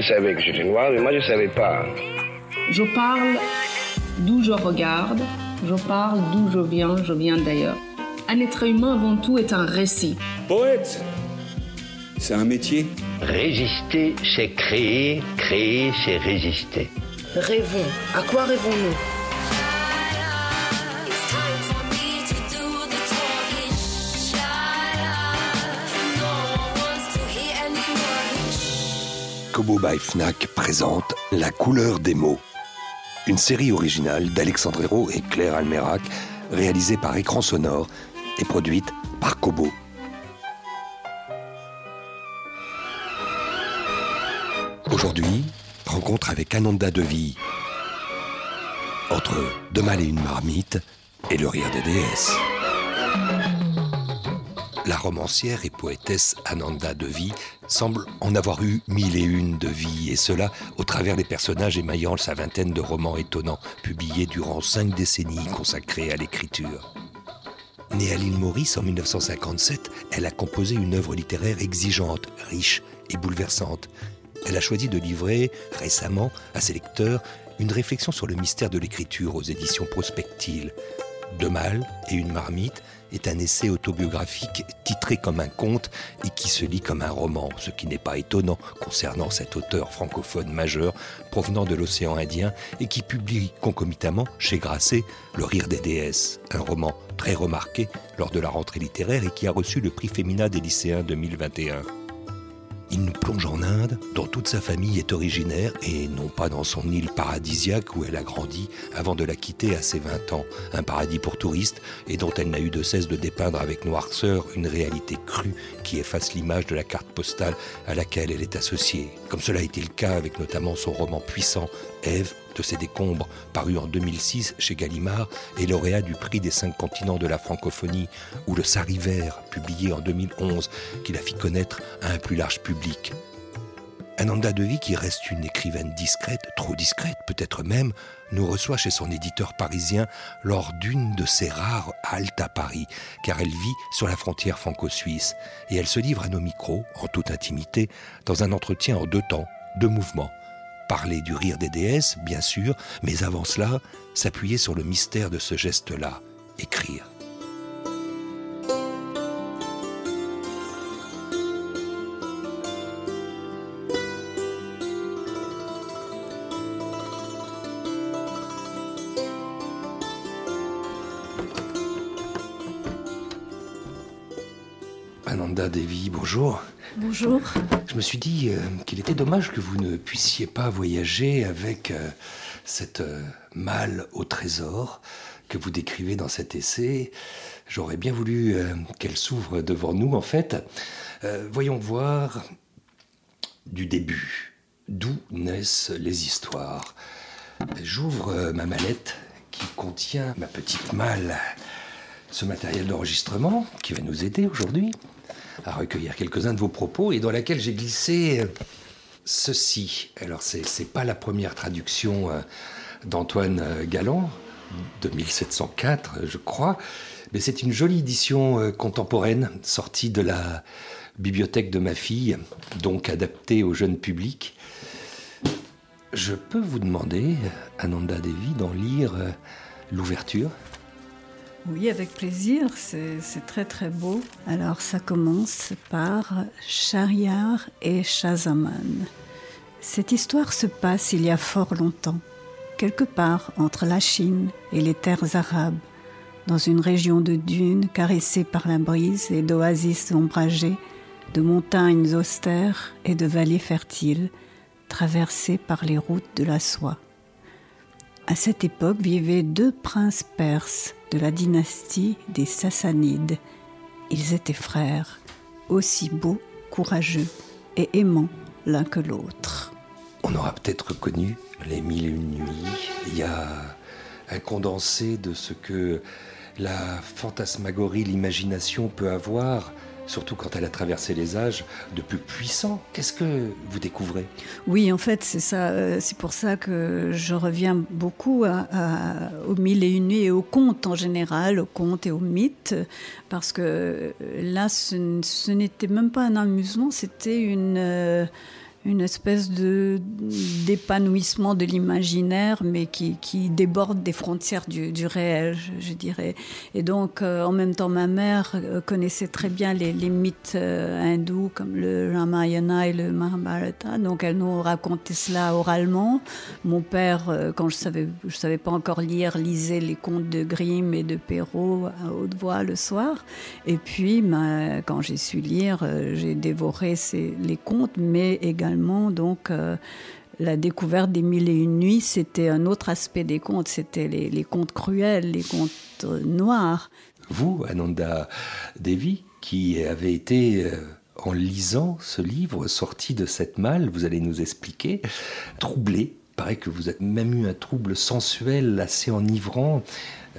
savaient que j'étais noir, mais moi je ne savais pas. Je parle d'où je regarde, je parle d'où je viens, je viens d'ailleurs. Un être humain avant tout est un récit. Poète, c'est un métier. Résister, c'est créer, créer, c'est résister. Rêvons. À quoi rêvons-nous? Kobo by Fnac présente La couleur des mots. Une série originale d'Alexandre Hérault et Claire Almerac, réalisée par Écran Sonore et produite par Kobo. Aujourd'hui, rencontre avec Ananda Devi. Entre Deux mâles et une marmite et le rire des déesses. La romancière et poétesse Ananda Devi semble en avoir eu mille et une de vies, et cela au travers des personnages émaillant sa vingtaine de romans étonnants, publiés durant cinq décennies consacrés à l'écriture. Née à l'île Maurice en 1957, elle a composé une œuvre littéraire exigeante, riche et bouleversante. Elle a choisi de livrer récemment à ses lecteurs une réflexion sur le mystère de l'écriture aux éditions prospectives. Deux mâles et une marmite est un essai autobiographique titré comme un conte et qui se lit comme un roman, ce qui n'est pas étonnant concernant cet auteur francophone majeur provenant de l'océan Indien et qui publie concomitamment chez Grasset Le rire des déesses, un roman très remarqué lors de la rentrée littéraire et qui a reçu le prix Fémina des lycéens 2021. Il nous plonge en Inde, dont toute sa famille est originaire, et non pas dans son île paradisiaque où elle a grandi avant de la quitter à ses 20 ans, un paradis pour touristes, et dont elle n'a eu de cesse de dépeindre avec noirceur une réalité crue qui efface l'image de la carte postale à laquelle elle est associée, comme cela a été le cas avec notamment son roman puissant Ève de ses décombres, paru en 2006 chez Gallimard et lauréat du prix des cinq continents de la francophonie, ou Le Sariver, publié en 2011, qui la fit connaître à un plus large public. Ananda Devi, qui reste une écrivaine discrète, trop discrète peut-être même, nous reçoit chez son éditeur parisien lors d'une de ses rares haltes à Paris, car elle vit sur la frontière franco-suisse, et elle se livre à nos micros, en toute intimité, dans un entretien en deux temps, deux mouvements parler du rire des déesses, bien sûr, mais avant cela, s'appuyer sur le mystère de ce geste-là, écrire. Ananda Devi, bonjour. Bonjour. Je me suis dit euh, qu'il était dommage que vous ne puissiez pas voyager avec euh, cette euh, malle au trésor que vous décrivez dans cet essai. J'aurais bien voulu qu'elle s'ouvre devant nous, en fait. voyons voir du début. D'où naissent les histoires J'ouvre ma mallette qui contient ma petite malle. Ce matériel d'enregistrement qui va nous aider aujourd'hui à recueillir quelques-uns de vos propos et dans laquelle j'ai glissé euh, ceci. Alors, c'est n'est pas la première traduction euh, d'Antoine euh, Galland, de 1704, je crois, mais c'est une jolie édition contemporaine sortie de la bibliothèque de ma fille, donc adaptée au jeune public. Je peux vous demander, Ananda Devi, d'en lire l'ouverture? Oui, avec plaisir, c'est très très beau. Alors ça commence par Shahriar et Shazaman. Cette histoire se passe il y a fort longtemps, quelque part entre la Chine et les terres arabes, dans une région de dunes caressées par la brise et d'oasis ombragées, de montagnes austères et de vallées fertiles, traversées par les routes de la soie. À cette époque vivaient deux princes perses de la dynastie des Sassanides. Ils étaient frères, aussi beaux, courageux et aimants l'un que l'autre. On aura peut-être connu les mille et une nuits. Il y a un condensé de ce que la fantasmagorie, l'imagination peut avoir surtout quand elle a traversé les âges, de plus puissant. Qu'est-ce que vous découvrez? Oui, en fait, c'est ça. Euh, c'est pour ça que je reviens beaucoup aux mille et une nuits et aux contes en général, aux contes et aux mythes, parce que là, ce, n'était même pas un amusement, c'était une, euh, une espèce de d'épanouissement de l'imaginaire, mais qui, qui, déborde des frontières du, réel, je, dirais. Et donc, euh, en même temps, ma mère euh, connaissait très bien les, mythes euh, hindous, comme le Ramayana et le Mahabharata. Donc, elle nous racontait cela oralement. Mon père, quand je savais, je savais pas encore lire, lisait les contes de Grimm et de Perrault à haute voix le soir. Et puis, quand j'ai su lire, j'ai dévoré ces, les contes, mais également donc euh, la découverte des mille et une nuits, c'était un autre aspect des contes, c'était les, contes cruels, les contes euh, noirs. Vous, Ananda Devi, qui avez été, euh, en lisant ce livre, sorti de cette malle, vous allez nous expliquer, troublé. Il paraît que vous avez même eu un trouble sensuel assez enivrant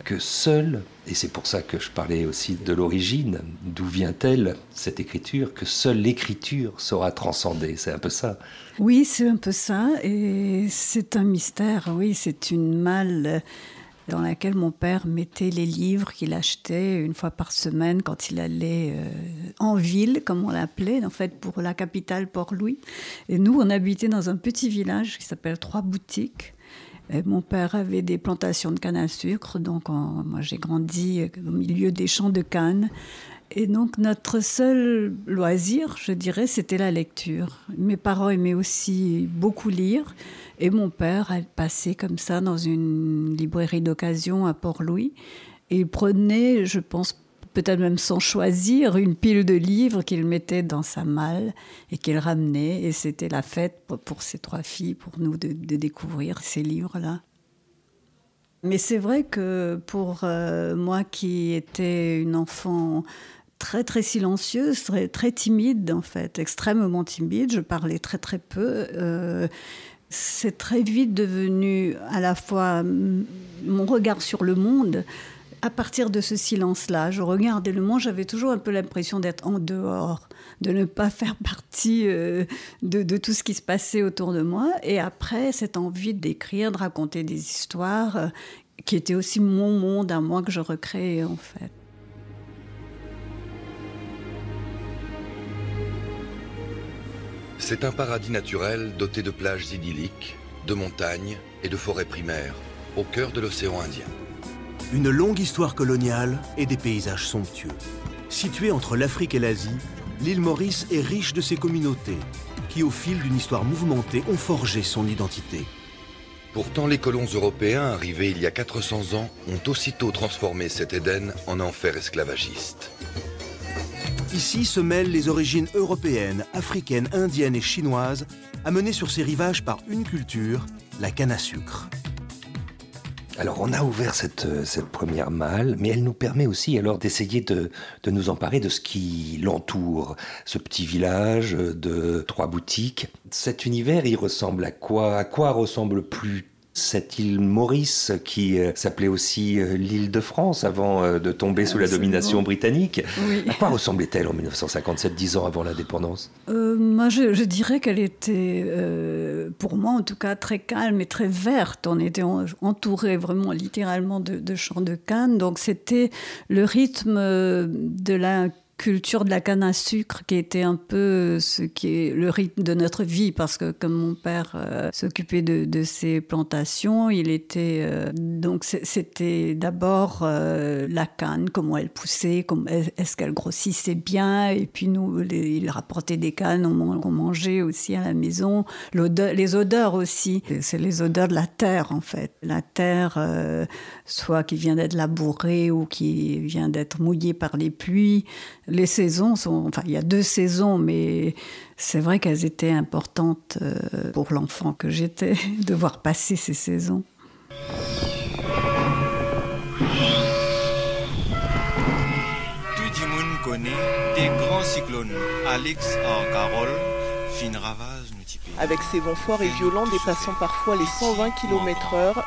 que seul, et c'est pour ça que je parlais aussi de l'origine, d'où vient-elle cette écriture, que seule l'écriture saura transcender, c'est un peu ça. Oui, c'est un peu ça, et c'est un mystère, oui, c'est une malle dans laquelle mon père mettait les livres qu'il achetait une fois par semaine quand il allait euh, en ville, comme on l'appelait, en fait, pour la capitale Port-Louis. Et nous, on habitait dans un petit village qui s'appelle Trois Boutiques mon père avait des plantations de canne à sucre, donc moi j'ai grandi au milieu des champs de canne. Et donc notre seul loisir, je dirais, c'était la lecture. Mes parents aimaient aussi beaucoup lire, et mon père a passé comme ça dans une librairie d'occasion à Port-Louis. Et il prenait, je pense, peut-être même sans choisir, une pile de livres qu'il mettait dans sa malle et qu'il ramenait. Et c'était la fête pour, ces trois filles, pour nous, de, découvrir ces livres-là. Mais c'est vrai que pour euh, moi qui étais une enfant très très silencieuse, très, très timide en fait, extrêmement timide, je parlais très très peu. Euh, c'est très vite devenu à la fois mon regard sur le monde, à partir de ce silence-là, je regardais le monde, j'avais toujours un peu l'impression d'être en dehors, de ne pas faire partie euh, de, tout ce qui se passait autour de moi. Et après, cette envie d'écrire, de raconter des histoires, euh, qui était aussi mon monde à moi que je recréais en fait. C'est un paradis naturel doté de plages idylliques, de montagnes et de forêts primaires, au cœur de l'océan Indien. Une longue histoire coloniale et des paysages somptueux. Située entre l'Afrique et l'Asie, l'île Maurice est riche de ses communautés, qui au fil d'une histoire mouvementée ont forgé son identité. Pourtant, les colons européens arrivés il y a 400 ans ont aussitôt transformé cet Éden en enfer esclavagiste. Ici se mêlent les origines européennes, africaines, indiennes et chinoises, amenées sur ces rivages par une culture, la canne à sucre. Alors on a ouvert cette, euh, cette première malle, mais elle nous permet aussi alors d'essayer de, de nous emparer de ce qui l'entoure, ce petit village de trois boutiques. Cet univers, il ressemble à quoi? À quoi ressemble plus cette île Maurice qui euh, s'appelait aussi euh, l'île de France avant euh, de tomber sous la domination britannique. À quoi ressemblait-elle en 1957, dix ans avant l'indépendance? Moi, je, dirais qu'elle était, pour moi en tout cas, très calme et très verte. On était entouré vraiment littéralement de, de champs de canne, donc c'était le rythme de la culture de la canne à sucre qui était un peu ce qui est le rythme de notre vie parce que comme mon père euh, s'occupait de, de, ces plantations, il était euh, donc c'était d'abord euh, la canne, comment elle poussait, est-ce qu'elle grossissait bien et puis nous il rapportait des cannes, on, mangeait aussi à la maison, les odeurs aussi, c'est les odeurs de la terre en fait, la terre soit qui vient d'être labourée ou qui vient d'être mouillée par les pluies les saisons sont, enfin, il y a deux saisons, mais c'est vrai qu'elles étaient importantes euh, pour l'enfant que j'étais, de voir passer ces saisons. Tout le monde connaît des grands cyclones. Alex en Carole, fin ravage Avec ses vents forts et violents dépassant parfois les 120 km/h,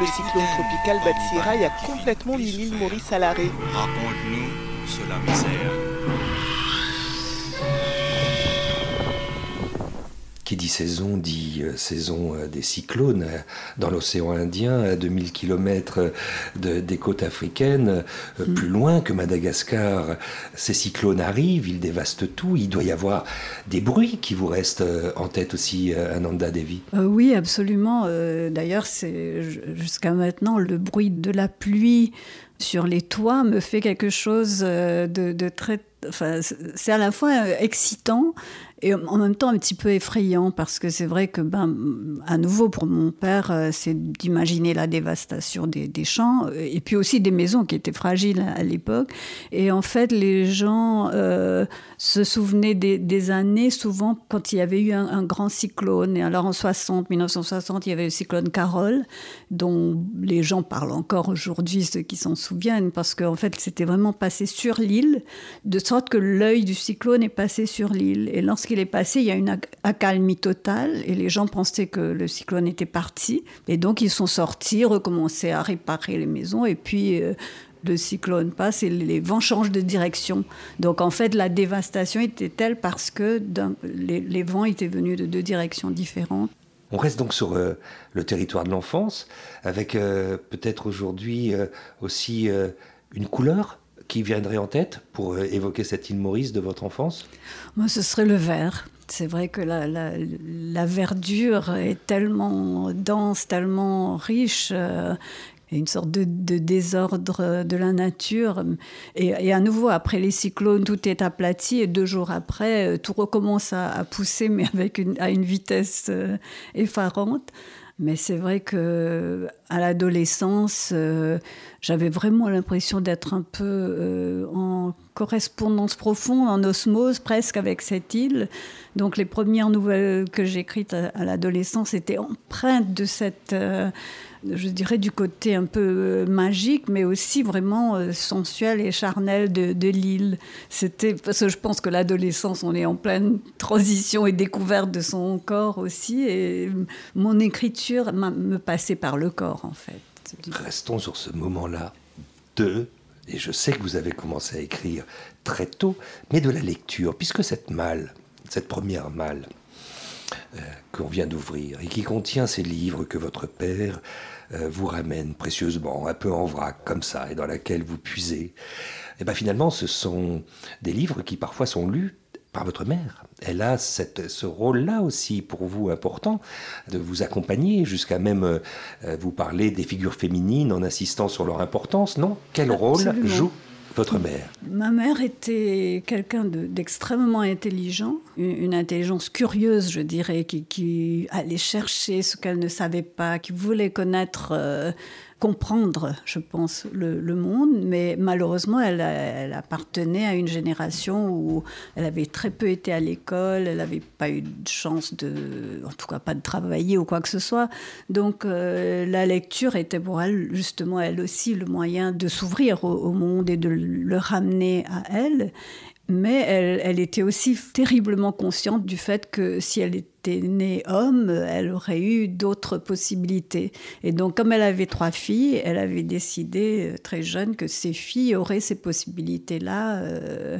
le cyclone tropical Batsirai a complètement mis l'île Maurice à l'arrêt. Raconte-nous la misère. Qui dit saison dit euh, saison euh, des cyclones euh, dans l'océan Indien, à 2000 km des côtes africaines, mm. plus loin que Madagascar. Ces cyclones arrivent, ils dévastent tout. Il doit y avoir des bruits qui vous restent en tête aussi, Ananda Devi. oui, absolument. D'ailleurs, c'est jusqu'à maintenant le bruit de la pluie sur les toits me fait quelque chose de, de très c'est à la fois excitant et en même temps un petit peu effrayant parce que c'est vrai que, ben, à nouveau pour mon père, euh, c'est d'imaginer la dévastation des, champs et puis aussi des maisons qui étaient fragiles à, l'époque. Et en fait, les gens euh, se souvenaient des, années souvent quand il y avait eu un, grand cyclone. Et alors en 60, 1960, il y avait le cyclone Carole, dont les gens parlent encore aujourd'hui, ceux qui s'en souviennent, parce qu'en fait, c'était vraiment passé sur l'île, de sorte que l'œil du cyclone est passé sur l'île. Et lorsqu'il il est passé, il y a une accalmie totale et les gens pensaient que le cyclone était parti. Et donc ils sont sortis, recommençaient à réparer les maisons et puis euh, le cyclone passe et les vents changent de direction. Donc en fait la dévastation était telle parce que les, vents étaient venus de deux directions différentes. On reste donc sur euh, le territoire de l'enfance, avec euh, peut-être aujourd'hui aussi une couleur? Qui viendrait en tête pour euh, évoquer cette île Maurice de votre enfance? Moi, ce serait le vert. C'est vrai que la, la, verdure est tellement dense, tellement riche. Euh, une sorte de, désordre de la nature. Et, à nouveau, après les cyclones, tout est aplati et deux jours après, euh, tout recommence à, pousser, mais avec à une vitesse effarante. Mais c'est vrai que à l'adolescence, euh, j'avais vraiment l'impression d'être un peu euh, en correspondance profonde, en osmose presque avec cette île. Donc les premières nouvelles que j'écrites à, à l'adolescence étaient empreintes de cette euh, je dirais, du côté un peu euh, magique, mais aussi vraiment euh, sensuel et charnel de, de l'île. C'était parce que je pense que l'adolescence, on est en pleine transition et découverte de son corps aussi, et mon écriture me passait par le corps en fait. Restons sur ce moment-là de et je sais que vous avez commencé à écrire très tôt, mais de la lecture, puisque cette malle, cette première malle, euh, qu'on vient d'ouvrir et qui contient ces livres que votre père vous ramène précieusement, un peu en vrac comme ça, et dans laquelle vous puisez, et eh bien finalement ce sont des livres qui parfois sont lus par votre mère. Elle a cette, ce rôle-là aussi pour vous important, de vous accompagner jusqu'à même euh, vous parler des figures féminines en insistant sur leur importance, non Quel rôle joue votre mère. Ma mère était quelqu'un d'extrêmement intelligent, une, intelligence curieuse, je dirais, qui, allait chercher ce qu'elle ne savait pas, qui voulait connaître euh, comprendre, je pense, le, monde, mais malheureusement, elle, appartenait à une génération où elle avait très peu été à l'école, elle n'avait pas eu de chance de, en tout cas pas de travailler ou quoi que ce soit. Donc euh, la lecture était pour elle, justement, elle aussi, le moyen de s'ouvrir au, monde et de le ramener à elle mais elle, elle, était aussi terriblement consciente du fait que si elle née homme, elle aurait eu d'autres possibilités. Et donc, comme elle avait trois filles, elle avait décidé euh, très jeune que ses filles auraient ces possibilités-là euh,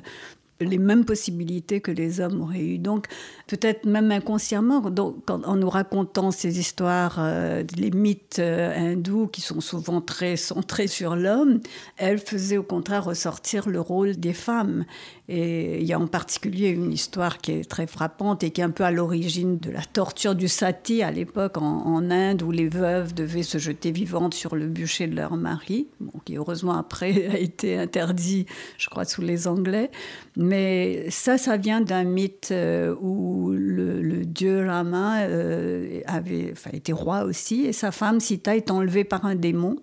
les mêmes possibilités que les hommes auraient eues. Donc, peut-être même inconsciemment, donc, en nous racontant ces histoires, euh, les mythes hindous qui sont souvent très centrés sur l'homme, elle faisait au contraire ressortir le rôle des femmes. Et il y a en particulier une histoire qui est très frappante et qui est un peu à l'origine de la torture du sati à l'époque en, Inde, où les veuves devaient se jeter vivantes sur le bûcher de leur mari, qui heureusement après a été interdit, je crois, sous les Anglais. Mais ça, ça vient d'un mythe euh, où le, dieu Rama euh, avait, était roi aussi, et sa femme Sita est enlevée par un démon.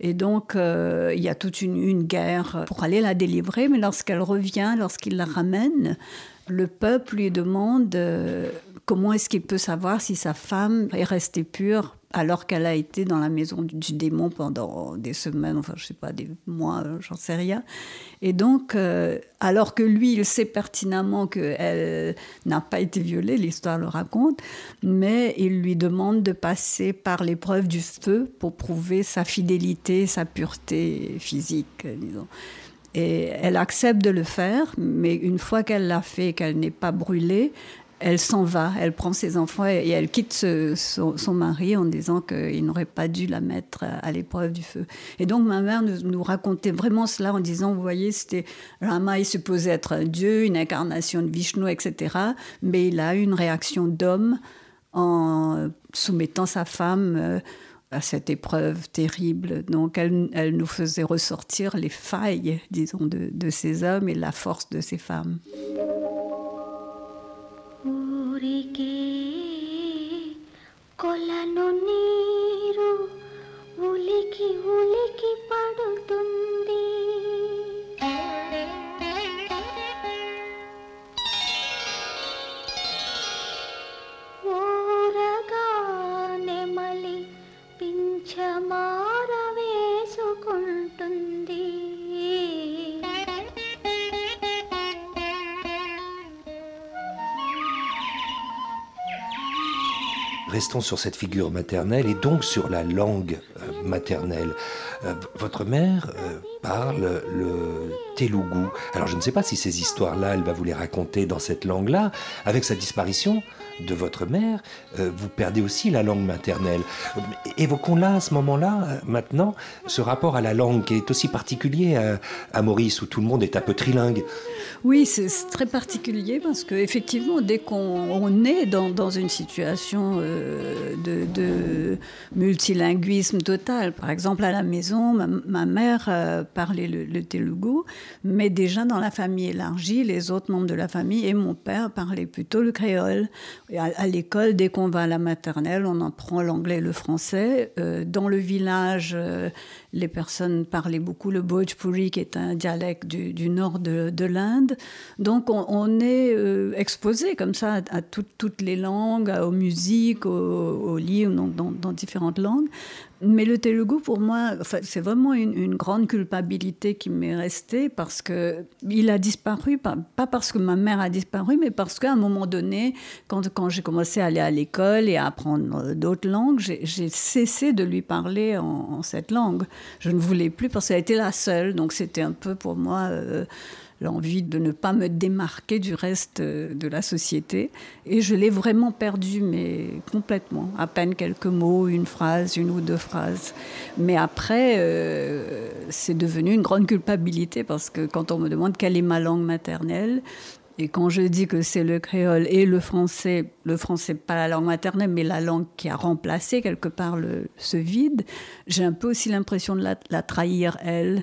Et donc, euh, il y a toute une, une, guerre pour aller la délivrer, mais lorsqu'elle revient, lorsqu'il la ramène, le peuple lui demande comment est-ce qu'il peut savoir si sa femme est restée pure alors qu'elle a été dans la maison du, démon pendant des semaines, enfin je sais pas, des mois, euh, j'en sais rien. Et donc, euh, alors que lui, il sait pertinemment qu'elle n'a pas été violée, l'histoire le raconte, mais il lui demande de passer par l'épreuve du feu pour prouver sa fidélité, sa pureté physique, disons. Et elle accepte de le faire, mais une fois qu'elle l'a fait, qu'elle n'est pas brûlée, elle s'en va, elle prend ses enfants et, elle quitte son, mari en disant qu'il n'aurait pas dû la mettre à, l'épreuve du feu. Et donc ma mère nous, racontait vraiment cela en disant, vous voyez, c'était Rama est supposé être un dieu, une incarnation de Vishnu, etc. Mais il a eu une réaction d'homme en soumettant sa femme. Euh, à cette épreuve terrible. Donc elle, nous faisait ressortir les failles, disons, de ces hommes et la force de ces femmes. కొలను నీరు ఉలికి ఉలికి పడుతుంది restons sur cette figure maternelle et donc sur la langue euh, maternelle. Euh, votre mère euh, parle le telugu. Alors je ne sais pas si ces histoires-là, elle va vous les raconter dans cette langue-là. Avec sa disparition de votre mère, euh, vous perdez aussi la langue maternelle. Évoquons là, à ce moment-là, maintenant, ce rapport à la langue qui est aussi particulier à, Maurice, où tout le monde est un peu trilingue. Oui, c'est très particulier parce qu'effectivement, dès qu'on est dans, une situation de, de, multilinguisme total, par exemple à la maison, ma, mère parlait le, le telugu, mais déjà dans la famille élargie, les autres membres de la famille et mon père parlaient plutôt le créole. À, l'école, dès qu'on va à la maternelle, on apprend l'anglais et le français. Euh, dans le village, euh, les personnes parlaient beaucoup le Bhojpuri, qui est un dialecte du, nord de, l'Inde. Donc on, est euh, exposé comme ça à, toutes les langues, aux musiques, aux, livres, dans, différentes langues. Mais le Telugu, pour moi, c'est vraiment une, grande culpabilité qui m'est restée parce que il a disparu, pas, parce que ma mère a disparu, mais parce qu'à un moment donné, quand, j'ai commencé à aller à l'école et à apprendre d'autres langues, j'ai cessé de lui parler en, cette langue. Je ne voulais plus parce qu'elle était la seule, donc c'était un peu pour moi. Euh, l'envie de ne pas me démarquer du reste euh, de la société. Et je l'ai vraiment perdu, mais complètement. À peine quelques mots, une phrase, une ou deux phrases. Mais après, euh, c'est devenu une grande culpabilité parce que quand on me demande quelle est ma langue maternelle, et quand je dis que c'est le créole et le français, le français pas la langue maternelle, mais la langue qui a remplacé quelque part ce vide, j'ai un peu aussi l'impression de la trahir, elle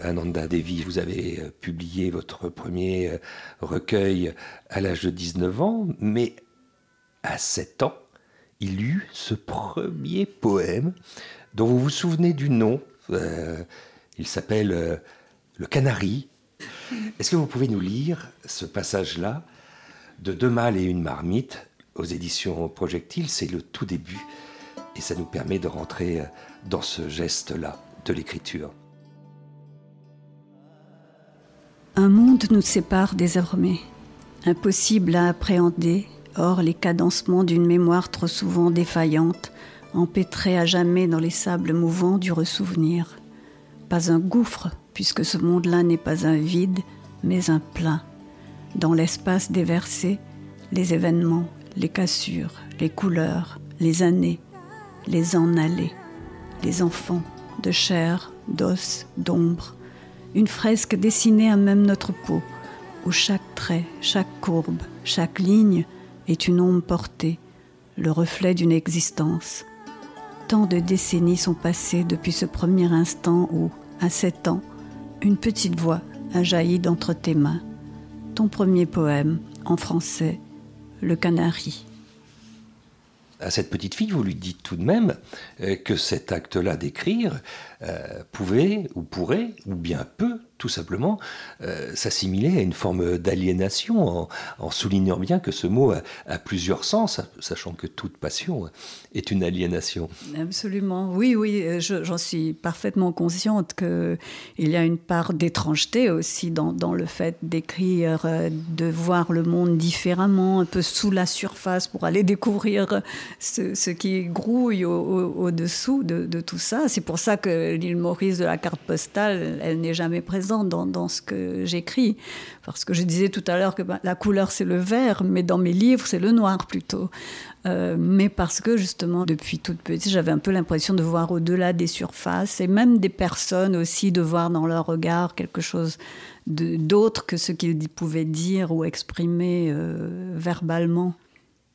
Ananda Devi, vous avez euh, publié votre premier euh, recueil à l'âge de 19 ans, mais à 7 ans, il eut ce premier poème dont vous vous souvenez du nom. Euh, il s'appelle Le Canari. Est-ce que vous pouvez nous lire ce passage-là de Deux mâles et une marmite aux éditions Projectile? C'est le tout début et ça nous permet de rentrer dans ce geste-là de l'écriture. Un monde nous sépare désormais, impossible à appréhender, hors les cadencements d'une mémoire trop souvent défaillante, empêtrée à jamais dans les sables mouvants du ressouvenir. Pas un gouffre, puisque ce monde-là n'est pas un vide, mais un plein. Dans l'espace déversé, les événements, les cassures, les couleurs, les années, les en allées, les enfants, de chair, d'os, d'ombre, une fresque dessinée à même notre peau, où chaque trait, chaque courbe, chaque ligne est une ombre portée, le reflet d'une existence. Tant de décennies sont passées depuis ce premier instant où, à sept ans, une petite voix a jailli d'entre tes mains. Ton premier poème, en français, Le Canari à cette petite fille, vous lui dites tout de même euh, que cet acte-là d'écrire euh, pouvait ou pourrait ou bien peut tout simplement euh, s'assimiler à une forme d'aliénation en, soulignant bien que ce mot a, plusieurs sens, sachant que toute passion est une aliénation. Absolument, oui, oui, euh, j'en suis parfaitement consciente qu'il y a une part d'étrangeté aussi dans, le fait d'écrire, euh, de voir le monde différemment, un peu sous la surface pour aller découvrir ce, qui grouille au-dessous de, de, tout ça. C'est pour ça que l'île Maurice de la carte postale, elle n'est jamais présente dans, ce que j'écris. Parce que je disais tout à l'heure que ben, la couleur c'est le vert, mais dans mes livres c'est le noir plutôt. Euh, mais parce que justement depuis toute petite j'avais un peu l'impression de voir au-delà des surfaces et même des personnes aussi de voir dans leur regard quelque chose d'autre que ce qu'ils pouvaient dire ou exprimer euh, verbalement.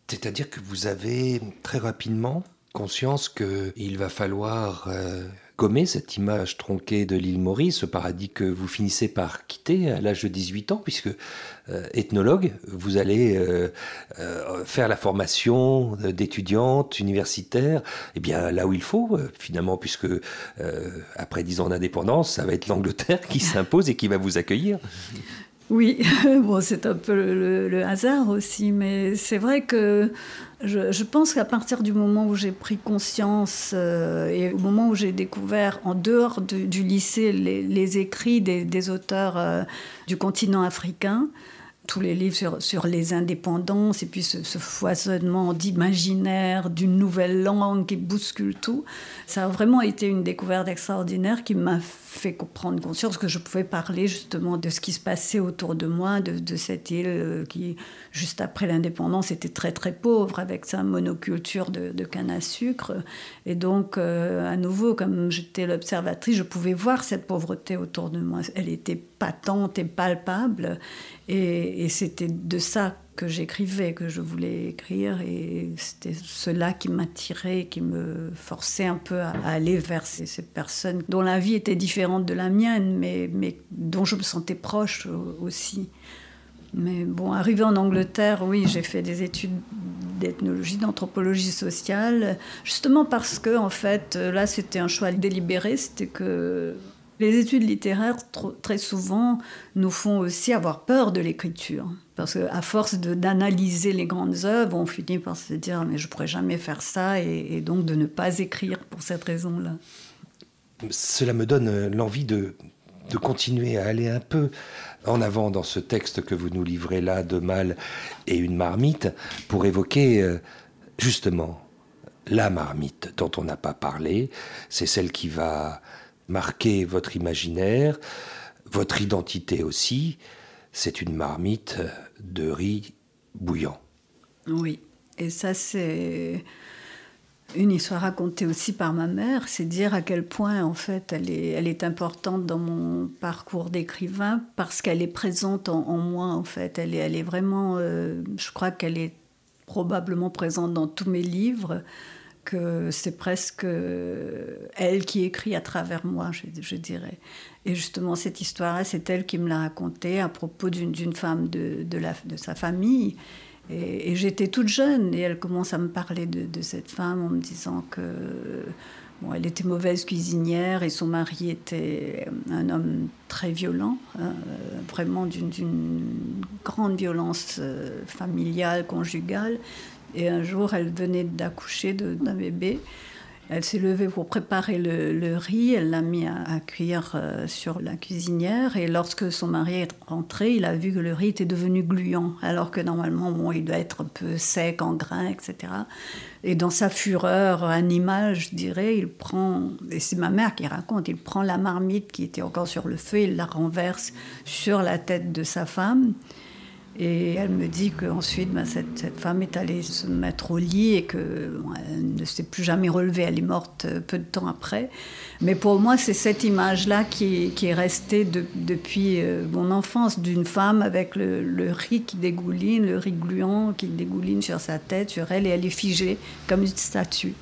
C'est-à-dire que vous avez très rapidement conscience qu'il va falloir euh, gommer cette image tronquée de l'île Maurice, ce paradis que vous finissez par quitter à l'âge de 18 ans, puisque euh, ethnologue, vous allez euh, euh, faire la formation d'étudiante universitaire, eh bien là où il faut, finalement, puisque après 10 ans d'indépendance, ça va être l'Angleterre qui s'impose et qui va vous accueillir. Oui, bon, c'est un peu le, hasard aussi, mais c'est vrai que je, pense qu'à partir du moment où j'ai pris conscience euh, et au moment où j'ai découvert en dehors du lycée les, écrits des, auteurs euh, du continent africain, tous les livres sur, les indépendances et puis ce, foisonnement d'imaginaire, d'une nouvelle langue qui bouscule tout. Ça a vraiment été une découverte extraordinaire qui m'a fait prendre conscience que je pouvais parler justement de ce qui se passait autour de moi, de, cette île euh, qui, juste après l'indépendance, était très très pauvre avec sa monoculture de, canne à sucre. Et donc, euh, à nouveau, comme j'étais l'observatrice, je pouvais voir cette pauvreté autour de moi. Elle était patente et palpable. Et, c'était de ça que j'écrivais, que je voulais écrire, et c'était cela qui m'attirait, qui me forçait un peu à, aller vers ces, personnes dont la vie était différente de la mienne, mais, mais dont je me sentais proche aussi. Mais bon, arrivé en Angleterre, oui, j'ai fait des études d'ethnologie, d'anthropologie sociale, justement parce que, en fait, là, c'était un choix délibéré, c'était que les études littéraires, très souvent, nous font aussi avoir peur de l'écriture. Parce qu'à force d'analyser les grandes œuvres, on finit par se dire mais je pourrais jamais faire ça et, donc de ne pas écrire pour cette raison-là. Cela me donne euh, l'envie de, de continuer à aller un peu en avant dans ce texte que vous nous livrez là de Mal et une marmite pour évoquer euh, justement la marmite dont on n'a pas parlé. C'est celle qui va marquer votre imaginaire, votre identité aussi. C'est une marmite de riz bouillant. Oui, et ça c'est une histoire racontée aussi par ma mère, c'est dire à quel point en fait elle est, importante dans mon parcours d'écrivain parce qu'elle est présente en, moi en fait. Elle est, elle est vraiment, euh, je crois qu'elle est probablement présente dans tous mes livres que c'est presque elle qui écrit à travers moi, je, dirais. Et justement, cette histoire-là, c'est elle qui me l'a racontée à propos d'une femme de, de, sa famille. Et, j'étais toute jeune et elle commence à me parler de, cette femme en me disant que bon, elle était mauvaise cuisinière et son mari était un homme très violent, hein, vraiment d'une grande violence euh, familiale, conjugale. Et un jour, elle venait d'accoucher d'un bébé. Elle s'est levée pour préparer le, riz, elle l'a mis à, cuire euh, sur la cuisinière et lorsque son mari est rentré, il a vu que le riz était devenu gluant, alors que normalement bon, il doit être un peu sec en grains, etc. Et dans sa fureur animale, je dirais, il prend, et c'est ma mère qui raconte, il prend la marmite qui était encore sur le feu, il la renverse sur la tête de sa femme. Et elle me dit qu'ensuite, ben, cette, femme est allée se mettre au lit et qu'elle ne s'est plus jamais relevée. Elle est morte euh, peu de temps après. Mais pour moi, c'est cette image-là qui, est restée depuis euh, mon enfance, d'une femme avec le, riz qui dégouline, le riz gluant qui dégouline sur sa tête, sur elle, et elle est figée comme une statue.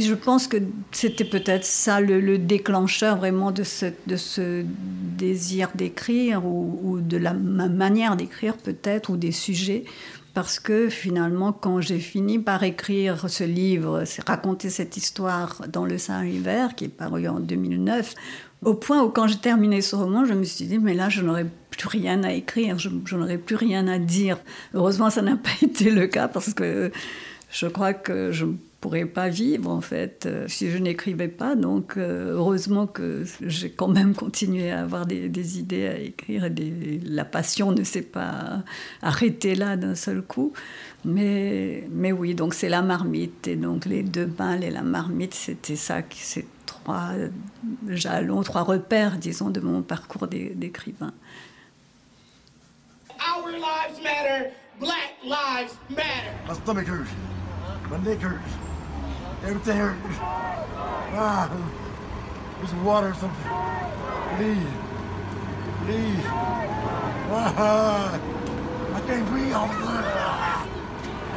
Je pense que c'était peut-être ça le, déclencheur vraiment de ce, désir d'écrire ou, de la manière d'écrire peut-être ou des sujets. Parce que finalement, quand j'ai fini par écrire ce livre, raconter cette histoire dans le Saint-Hiver, qui est paru en 2009, Au point où quand j'ai terminé ce roman, je me suis dit, mais là, je n'aurais plus rien à écrire, je, je n'aurais plus rien à dire. Heureusement, ça n'a pas été le cas parce que je crois que je pourrais pas vivre en fait euh, si je n'écrivais pas. Donc euh, heureusement que j'ai quand même continué à avoir des, idées à écrire et la passion ne s'est pas arrêtée là d'un seul coup. Mais, mais oui, donc c'est la marmite et donc les deux balles et la marmite, c'était ça, c'est trois jalons, trois repères, disons, de mon parcours d'écrivain. Our lives matter, black lives matter. My neck hurts. Everything hurts. Ah, there's water or something. Please. Please. Ah, I can't breathe, officer.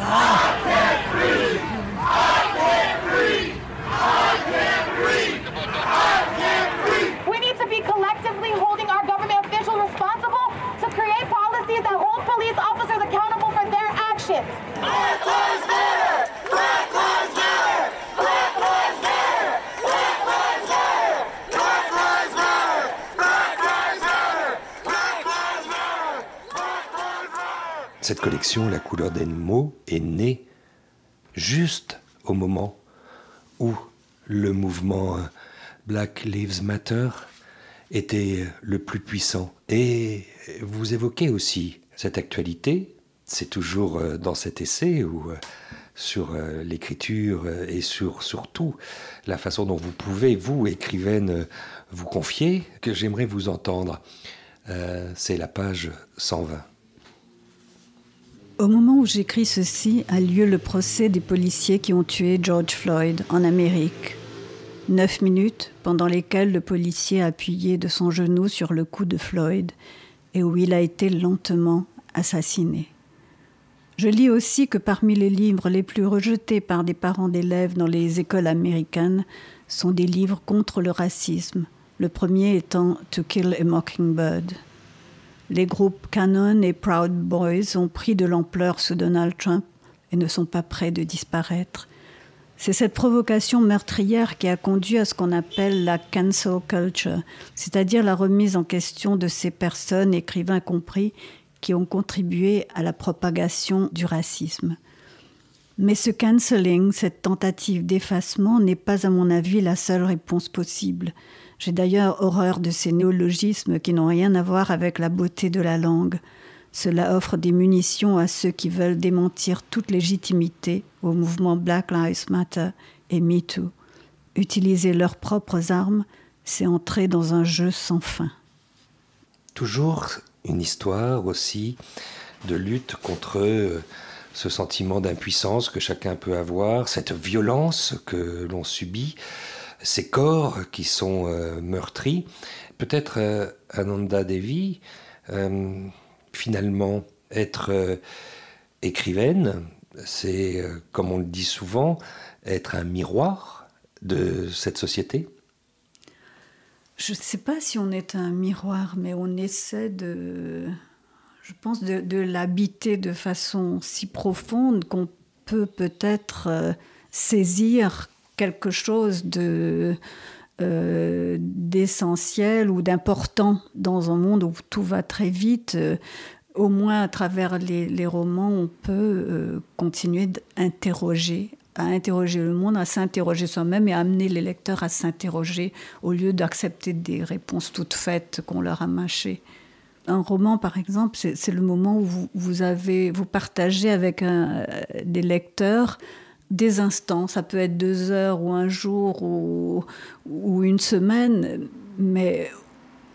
Ah. I can't breathe. I can't breathe. I can't breathe. I can't breathe. We need to be collectively holding our government officials responsible to create policies that hold police officers accountable for their actions. Cette collection, La couleur des mots, est née juste au moment où le mouvement Black Lives Matter était le plus puissant. Et vous évoquez aussi cette actualité, c'est toujours euh, dans cet essai ou euh, sur euh, l'écriture et sur surtout la façon dont vous pouvez, vous, écrivaine, vous confier, que j'aimerais vous entendre. c'est la page 120. Au moment où j'écris ceci a lieu le procès des policiers qui ont tué George Floyd en Amérique. Neuf minutes pendant lesquelles le policier a appuyé de son genou sur le cou de Floyd et où il a été lentement assassiné. Je lis aussi que parmi les livres les plus rejetés par des parents d'élèves dans les écoles américaines sont des livres contre le racisme, le premier étant To Kill a Mockingbird. Les groupes Canon et Proud Boys ont pris de l'ampleur sous Donald Trump et ne sont pas prêts de disparaître. C'est cette provocation meurtrière qui a conduit à ce qu'on appelle la cancel culture, c'est-à-dire la remise en question de ces personnes, écrivains compris, qui ont contribué à la propagation du racisme. Mais ce cancelling, cette tentative d'effacement, n'est pas à mon avis la seule réponse possible. J'ai d'ailleurs horreur de ces néologismes qui n'ont rien à voir avec la beauté de la langue. Cela offre des munitions à ceux qui veulent démentir toute légitimité au mouvement Black Lives Matter et MeToo. Utiliser leurs propres armes, c'est entrer dans un jeu sans fin. Toujours une histoire aussi de lutte contre euh, ce sentiment d'impuissance que chacun peut avoir, cette violence que l'on subit ces corps qui sont euh, meurtris. Peut-être euh, Ananda Devi, euh, finalement, être écrivaine, c'est, comme on le dit souvent, être un miroir de cette société? Je ne sais pas si on est un miroir, mais on essaie de, je pense, de, de l'habiter de façon si profonde qu'on peut peut-être saisir quelque chose de euh, d'essentiel ou d'important dans un monde où tout va très vite. Euh, au moins à travers les, romans, on peut euh, continuer d'interroger, à interroger le monde, à s'interroger soi-même et à amener les lecteurs à s'interroger au lieu d'accepter des réponses toutes faites qu'on leur a mâchées. Un roman, par exemple, c'est le moment où vous, vous, partagez avec des lecteurs des instants, ça peut être deux heures ou un jour ou, une semaine, mais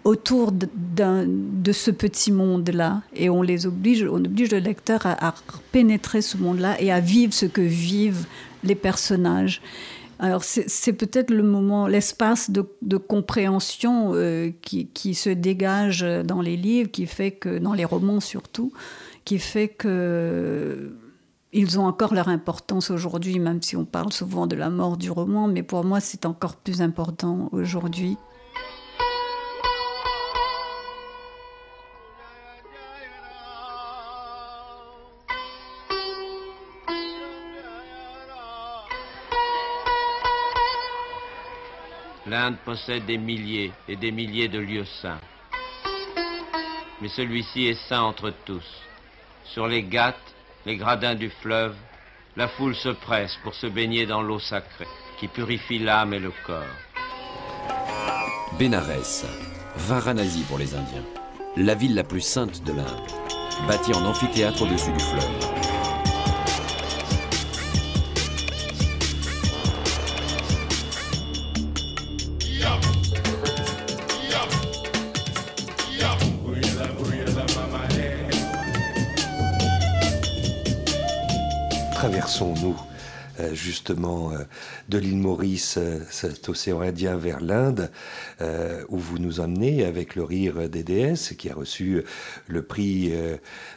autour de ce petit monde-là. Et on les oblige, on oblige le lecteur à, pénétrer ce monde-là et à vivre ce que vivent les personnages. Alors c'est peut-être le moment, l'espace de, compréhension euh, qui, qui, se dégage dans les livres, qui fait que, dans les romans surtout, qui fait que ils ont encore leur importance aujourd'hui, même si on parle souvent de la mort du roman, mais pour moi c'est encore plus important aujourd'hui. L'Inde possède des milliers et des milliers de lieux saints. Mais celui-ci est saint entre tous. Sur les Ghats, les gradins du fleuve, la foule se presse pour se baigner dans l'eau sacrée qui purifie l'âme et le corps. Bénarès, Varanasi pour les Indiens, la ville la plus sainte de l'Inde, bâtie en amphithéâtre au-dessus du fleuve. Euh, justement euh, de l'île Maurice, euh, cet océan Indien vers l'Inde, où vous nous emmenez avec le rire des déesses, qui a reçu le prix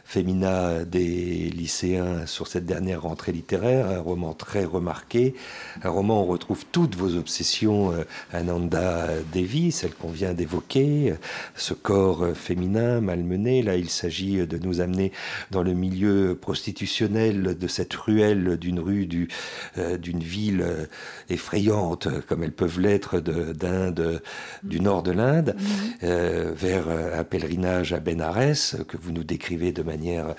Femina des lycéens sur cette dernière rentrée littéraire, un roman très remarqué, un roman où on retrouve toutes vos obsessions Ananda Devi, celle qu'on vient d'évoquer, ce corps féminin malmené. Là, il s'agit de nous amener dans le milieu prostitutionnel de cette ruelle d'une rue du euh, d'une ville euh, effrayante comme elles peuvent l'être d'Inde, du nord de l'Inde, mhm. euh, vers un pèlerinage à Benares que vous nous décrivez de manière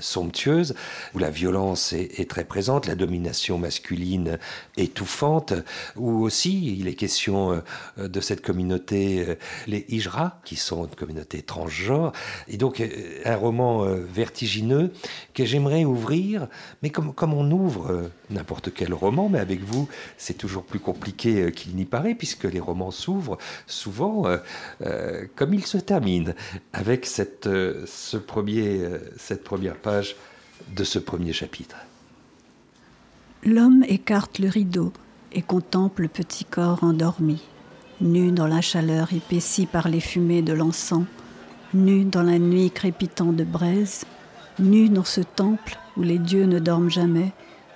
somptueuse, où la violence est, très présente, la domination masculine étouffante, où aussi il est question de cette communauté, les Hijra, qui sont une communauté transgenre, et donc un roman vertigineux que j'aimerais ouvrir, mais comme, comme on ouvre n'importe quel roman, mais avec vous, c'est toujours plus compliqué euh, qu'il n'y paraît, puisque les romans s'ouvrent souvent euh, euh, comme ils se terminent, avec cette, cette première page de ce premier chapitre. L'homme écarte le rideau et contemple le petit corps endormi, nu dans la chaleur épaissie par les fumées de l'encens, nu dans la nuit crépitant de braise, nu dans ce temple où les dieux ne dorment jamais,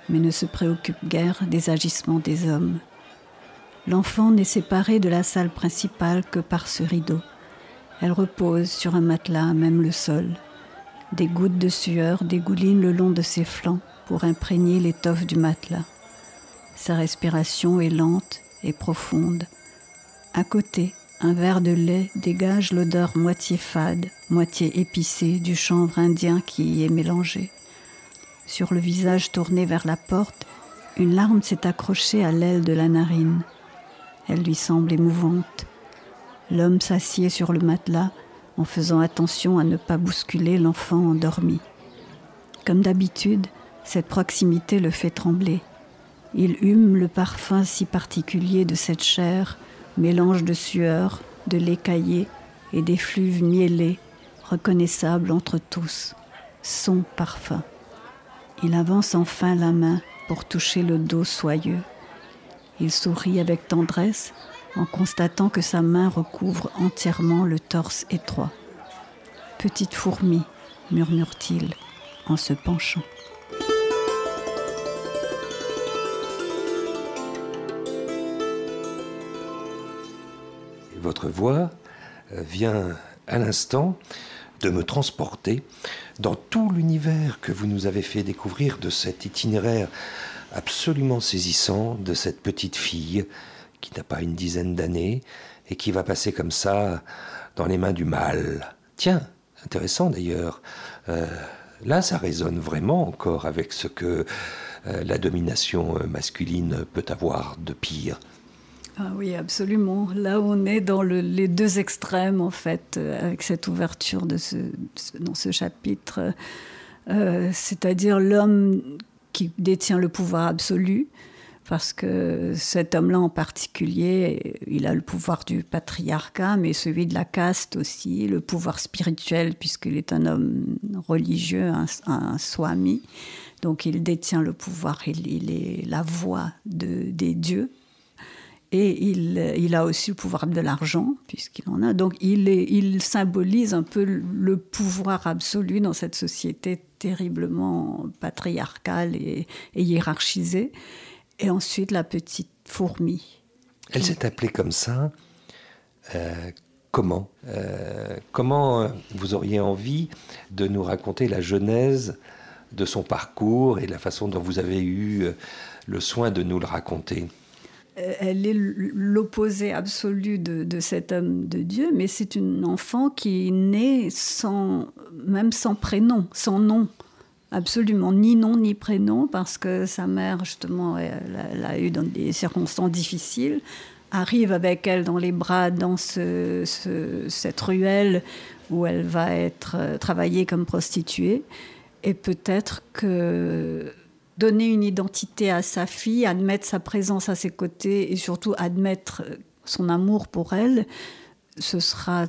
mais ne se préoccupe guère des agissements des hommes. L'enfant n'est séparé de la salle principale que par ce rideau. Elle repose sur un matelas même le sol. Des gouttes de sueur dégoulinent le long de ses flancs pour imprégner l'étoffe du matelas. Sa respiration est lente et profonde. À côté, un verre de lait dégage l'odeur moitié fade, moitié épicée du chanvre indien qui y est mélangé. Sur le visage tourné vers la porte, une larme s'est accrochée à l'aile de la narine. Elle lui semble émouvante. L'homme s'assied sur le matelas en faisant attention à ne pas bousculer l'enfant endormi. Comme d'habitude, cette proximité le fait trembler. Il hume le parfum si particulier de cette chair, mélange de sueur, de lait caillé et d'effluves mielés, reconnaissables entre tous. Son parfum. Il avance enfin la main pour toucher le dos soyeux. Il sourit avec tendresse en constatant que sa main recouvre entièrement le torse étroit. Petite fourmi, murmure-t-il en se penchant. Votre voix euh, vient à l'instant de me transporter dans tout l'univers que vous nous avez fait découvrir de cet itinéraire absolument saisissant de cette petite fille qui n'a pas une dizaine d'années et qui va passer comme ça dans les mains du mal. Tiens, intéressant d'ailleurs. Euh, là, ça résonne vraiment encore avec ce que euh, la domination masculine peut avoir de pire. Ah oui, absolument. Là, on est dans les deux extrêmes, en fait, euh, avec cette ouverture dans ce chapitre. Euh, c'est-à-dire l'homme qui détient le pouvoir absolu, parce que cet homme-là en particulier, il a le pouvoir du patriarcat, mais celui de la caste aussi, le pouvoir spirituel, puisqu'il est un homme religieux, un, swami. Donc il détient le pouvoir, il, il est la voix de, des dieux et il, a aussi le pouvoir de l'argent, puisqu'il en a. Donc il, symbolise un peu le pouvoir absolu dans cette société terriblement patriarcale et, hiérarchisée. Et ensuite la petite fourmi. Elle s'est appelée comme ça. Euh, comment euh, Comment vous auriez envie de nous raconter la genèse de son parcours et la façon dont vous avez eu le soin de nous le raconter? Elle est l'opposé absolu de, cet homme de Dieu, mais c'est une enfant qui née sans, même sans prénom, sans nom. Absolument, ni nom ni prénom, parce que sa mère, justement, l'a eu dans des circonstances difficiles, arrive avec elle dans les bras dans cette ruelle où elle va être euh, travaillée comme prostituée. Et peut-être que donner une identité à sa fille, admettre sa présence à ses côtés et surtout admettre son amour pour elle, ce sera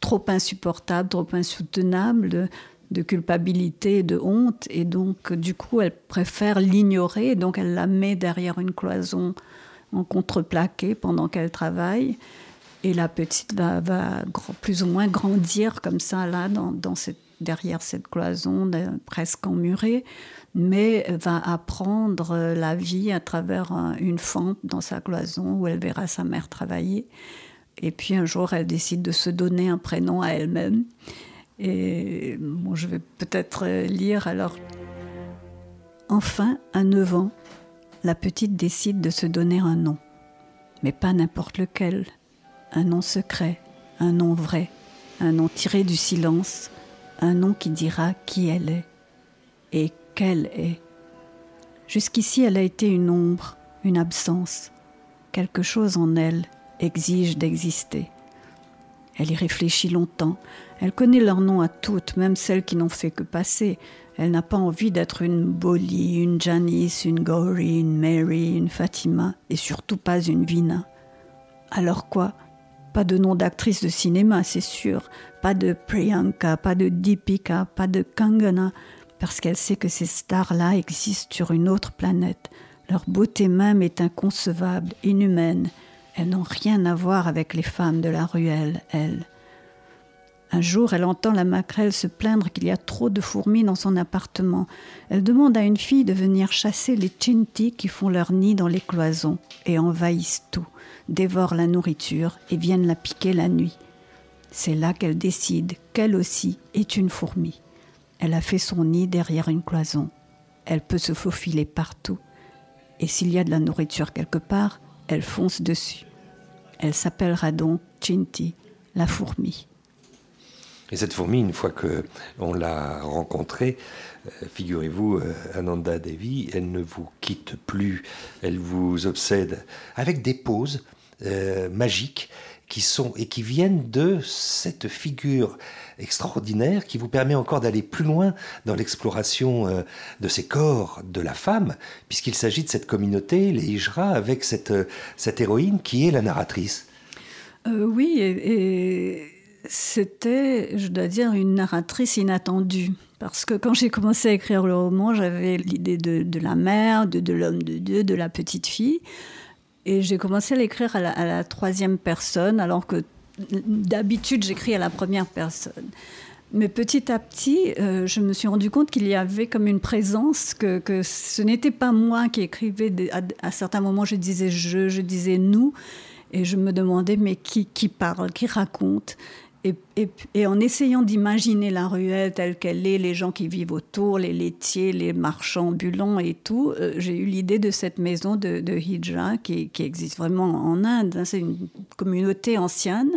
trop insupportable, trop insoutenable de, culpabilité, de honte. Et donc, du coup, elle préfère l'ignorer. Donc, elle la met derrière une cloison en contreplaqué pendant qu'elle travaille. Et la petite va, va, plus ou moins grandir comme ça, là, dans, cette, derrière cette cloison presque emmurée mais va apprendre la vie à travers une fente dans sa cloison où elle verra sa mère travailler. Et puis un jour, elle décide de se donner un prénom à elle-même. Et bon, je vais peut-être lire alors. Enfin, à 9 ans, la petite décide de se donner un nom. Mais pas n'importe lequel. Un nom secret, un nom vrai, un nom tiré du silence, un nom qui dira qui elle est et qu'elle est. Jusqu'ici, elle a été une ombre, une absence. Quelque chose en elle exige d'exister. Elle y réfléchit longtemps. Elle connaît leurs noms à toutes, même celles qui n'ont fait que passer. Elle n'a pas envie d'être une Bolly, une Janice, une Gauri, une Mary, une Fatima, et surtout pas une Vina. Alors quoi? Pas de nom d'actrice de cinéma, c'est sûr. Pas de Priyanka, pas de Deepika, pas de Kangana, parce qu'elle sait que ces stars-là existent sur une autre planète. Leur beauté même est inconcevable, inhumaine. Elles n'ont rien à voir avec les femmes de la ruelle, elles. Un jour, elle entend la maquerelle se plaindre qu'il y a trop de fourmis dans son appartement. Elle demande à une fille de venir chasser les chinti qui font leur nid dans les cloisons et envahissent tout, dévorent la nourriture et viennent la piquer la nuit. C'est là qu'elle décide qu'elle aussi est une fourmi. Elle a fait son nid derrière une cloison. Elle peut se faufiler partout. Et s'il y a de la nourriture quelque part, elle fonce dessus. Elle s'appellera donc Chinti, la fourmi. Et cette fourmi, une fois que on l'a rencontrée, euh, figurez-vous, euh, Ananda Devi, elle ne vous quitte plus, elle vous obsède avec des poses euh, magiques qui sont et qui viennent de cette figure extraordinaire qui vous permet encore d'aller plus loin dans l'exploration euh, de ces corps de la femme, puisqu'il s'agit de cette communauté, les Hijra, avec cette, euh, cette héroïne qui est la narratrice. Euh, oui, et, c'était, je dois dire, une narratrice inattendue. Parce que quand j'ai commencé à écrire le roman, j'avais l'idée de, de, la mère, de, de l'homme de Dieu, de la petite fille. Et j'ai commencé à l'écrire à, à la, troisième personne, alors que d'habitude, j'écris à la première personne. Mais petit à petit, euh, je me suis rendu compte qu'il y avait comme une présence, que, ce n'était pas moi qui écrivais. À, certains moments, je disais je, je disais nous. Et je me demandais, mais qui, qui parle, qui raconte? Et, en essayant d'imaginer la ruelle telle qu'elle est, les gens qui vivent autour, les laitiers, les marchands ambulants et tout, euh, j'ai eu l'idée de cette maison de, de Hijra qui, existe vraiment en Inde. C'est une communauté ancienne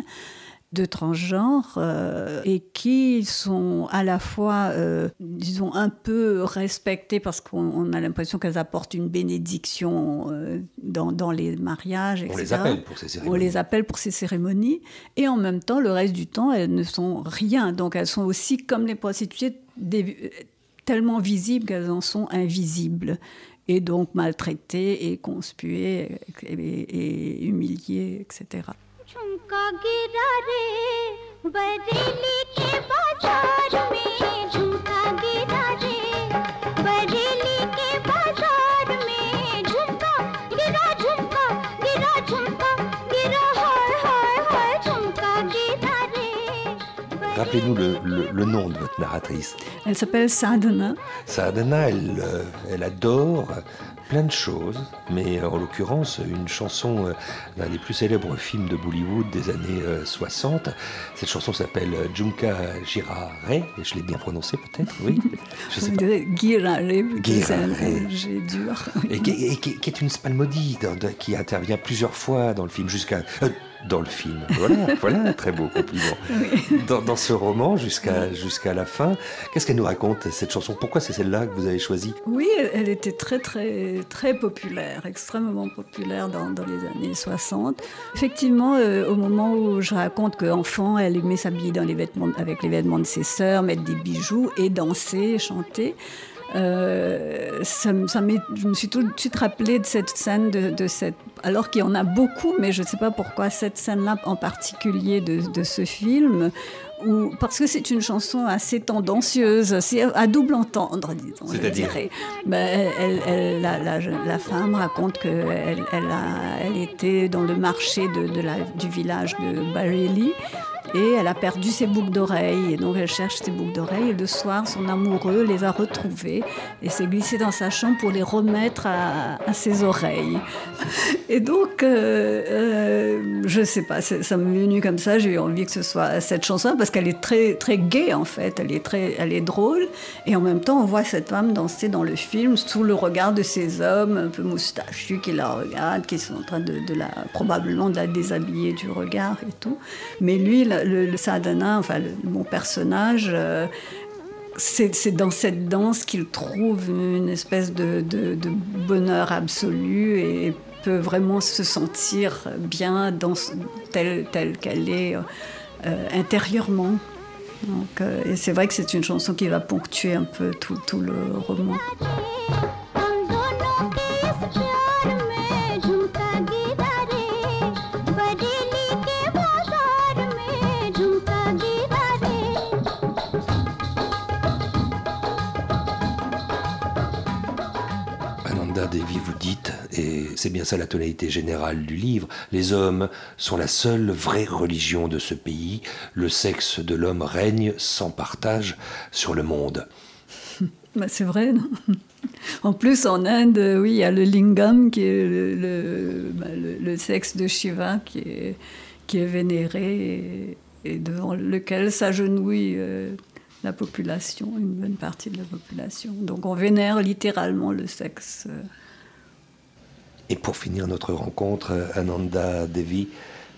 de transgenres euh, et qui sont à la fois, euh, disons, un peu respectées parce qu'on a l'impression qu'elles apportent une bénédiction euh, dans, dans, les mariages, etc. On les appelle pour ces cérémonies. On les appelle pour ces cérémonies. Et en même temps, le reste du temps, elles ne sont rien. Donc elles sont aussi, comme les prostituées, tellement visibles qu'elles en sont invisibles et donc maltraitées et conspuées et, et humiliées, etc. झुमका गिरा रे बरेली के बाजार में झुमका गिरा रे बरेली के बाजार में झुमका गिरा झुमका गिरा झुमका गिरा हाय हाय हाय झुमका गिरा रे Rappelez-nous le, le, le, nom de votre narratrice. Elle s'appelle Sadhana. Sadhana, elle, euh, elle adore plein de choses, mais en l'occurrence une chanson euh, d'un des plus célèbres films de Bollywood des années 60. Cette chanson s'appelle Junka Girare, je l'ai bien prononcé peut-être, oui. Je sais pas. Girare, j'ai dur. Et, qui, qui, est une spalmodie qui intervient plusieurs fois dans le film, jusqu'à dans le film. Voilà, voilà un très beau compliment. Dans, ce roman, jusqu'à jusqu'à la fin, qu'est-ce qu'elle nous raconte, cette chanson? Pourquoi c'est celle-là que vous avez choisie? Oui, elle, était très, très, très populaire, extrêmement populaire dans, dans les années 60. Effectivement, euh, au moment où je raconte qu'enfant, elle aimait s'habiller dans les vêtements, avec les vêtements de ses sœurs, mettre des bijoux et danser, chanter. Euh, ça, ça je me suis tout de suite rappelé de cette scène, de, cette, alors qu'il y en a beaucoup, mais je ne sais pas pourquoi cette scène-là en particulier de, de ce film, où, parce que c'est une chanson assez tendancieuse, c'est à double entendre, disons. C'est-à-dire ben, elle, elle, la, la, la, femme raconte qu'elle elle, elle était dans le marché de, de la, du village de Bareilly et elle a perdu ses boucles d'oreilles. Et donc elle cherche ses boucles d'oreilles. Et le soir, son amoureux les a retrouvées et s'est glissé dans sa chambre pour les remettre à, ses oreilles. Et donc, euh, euh, je sais pas, ça m'est venu comme ça. J'ai eu envie que ce soit cette chanson parce qu'elle est très très gaie en fait. Elle est très, elle est drôle. Et en même temps, on voit cette femme danser dans le film sous le regard de ces hommes un peu moustachus qui la regardent, qui sont en train de, de la probablement de la déshabiller du regard et tout. Mais lui, là, le, sadhana, enfin mon personnage, euh, c'est dans cette danse qu'il trouve une espèce de, bonheur absolu et peut vraiment se sentir bien dans, telle qu'elle est euh, intérieurement. Euh, et c'est vrai que c'est une chanson qui va ponctuer un peu tout, tout le roman. Devi, vous dites, et c'est bien ça la tonalité générale du livre, les hommes sont la seule vraie religion de ce pays, le sexe de l'homme règne sans partage sur le monde. Bah, c'est vrai, non? En plus, en Inde, oui, il y a le lingam, qui est le, bah, sexe de Shiva, qui est, vénéré et, devant lequel s'agenouille euh, la population, une bonne partie de la population. Donc on vénère littéralement le sexe. Et pour finir notre rencontre, Ananda Devi,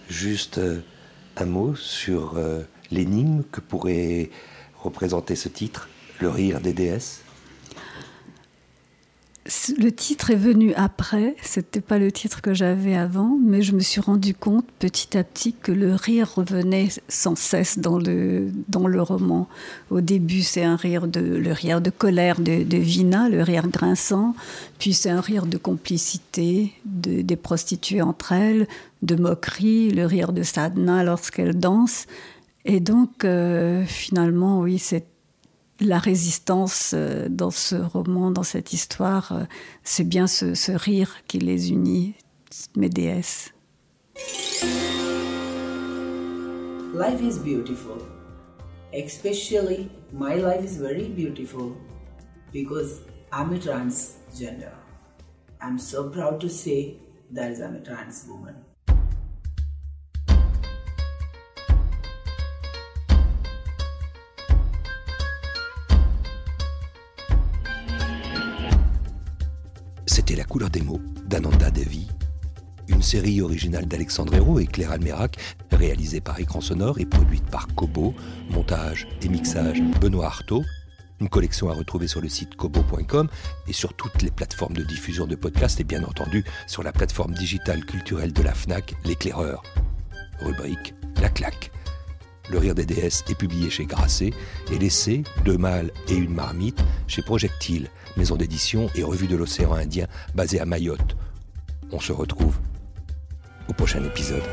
juste euh, un mot sur euh, l'énigme que pourrait représenter ce titre, le rire des déesses? Le titre est venu après, c'était pas le titre que j'avais avant, mais je me suis rendu compte petit à petit que le rire revenait sans cesse dans le, dans le roman. Au début, c'est un rire de, le rire de colère de, Vina, le rire grinçant, puis c'est un rire de complicité de, des prostituées entre elles, de moquerie, le rire de Sadhna lorsqu'elle danse. Et donc, euh, finalement, oui, c'est la résistance euh, dans ce roman, dans cette histoire, euh, c'est bien ce, rire qui les unit, mes déesses. Life is beautiful. Especially my life is very beautiful because I'm a transgender. I'm so proud to say that I'm a trans woman. Couleur des mots d'Ananda Devi, une série originale d'Alexandre Hérault et Claire Almerac, réalisée par Écran Sonore et produite par Kobo, montage et mixage Benoît Artaud. Une collection à retrouver sur le site kobo.com et sur toutes les plateformes de diffusion de podcasts et bien entendu sur la plateforme digitale culturelle de la FNAC, l'éclaireur. Rubrique La claque. Le rire des déesses est publié chez Grasset et l'essai Deux mâles et une marmite chez Projectile, maison d'édition et revue de l'océan Indien basée à Mayotte. On se retrouve au prochain épisode.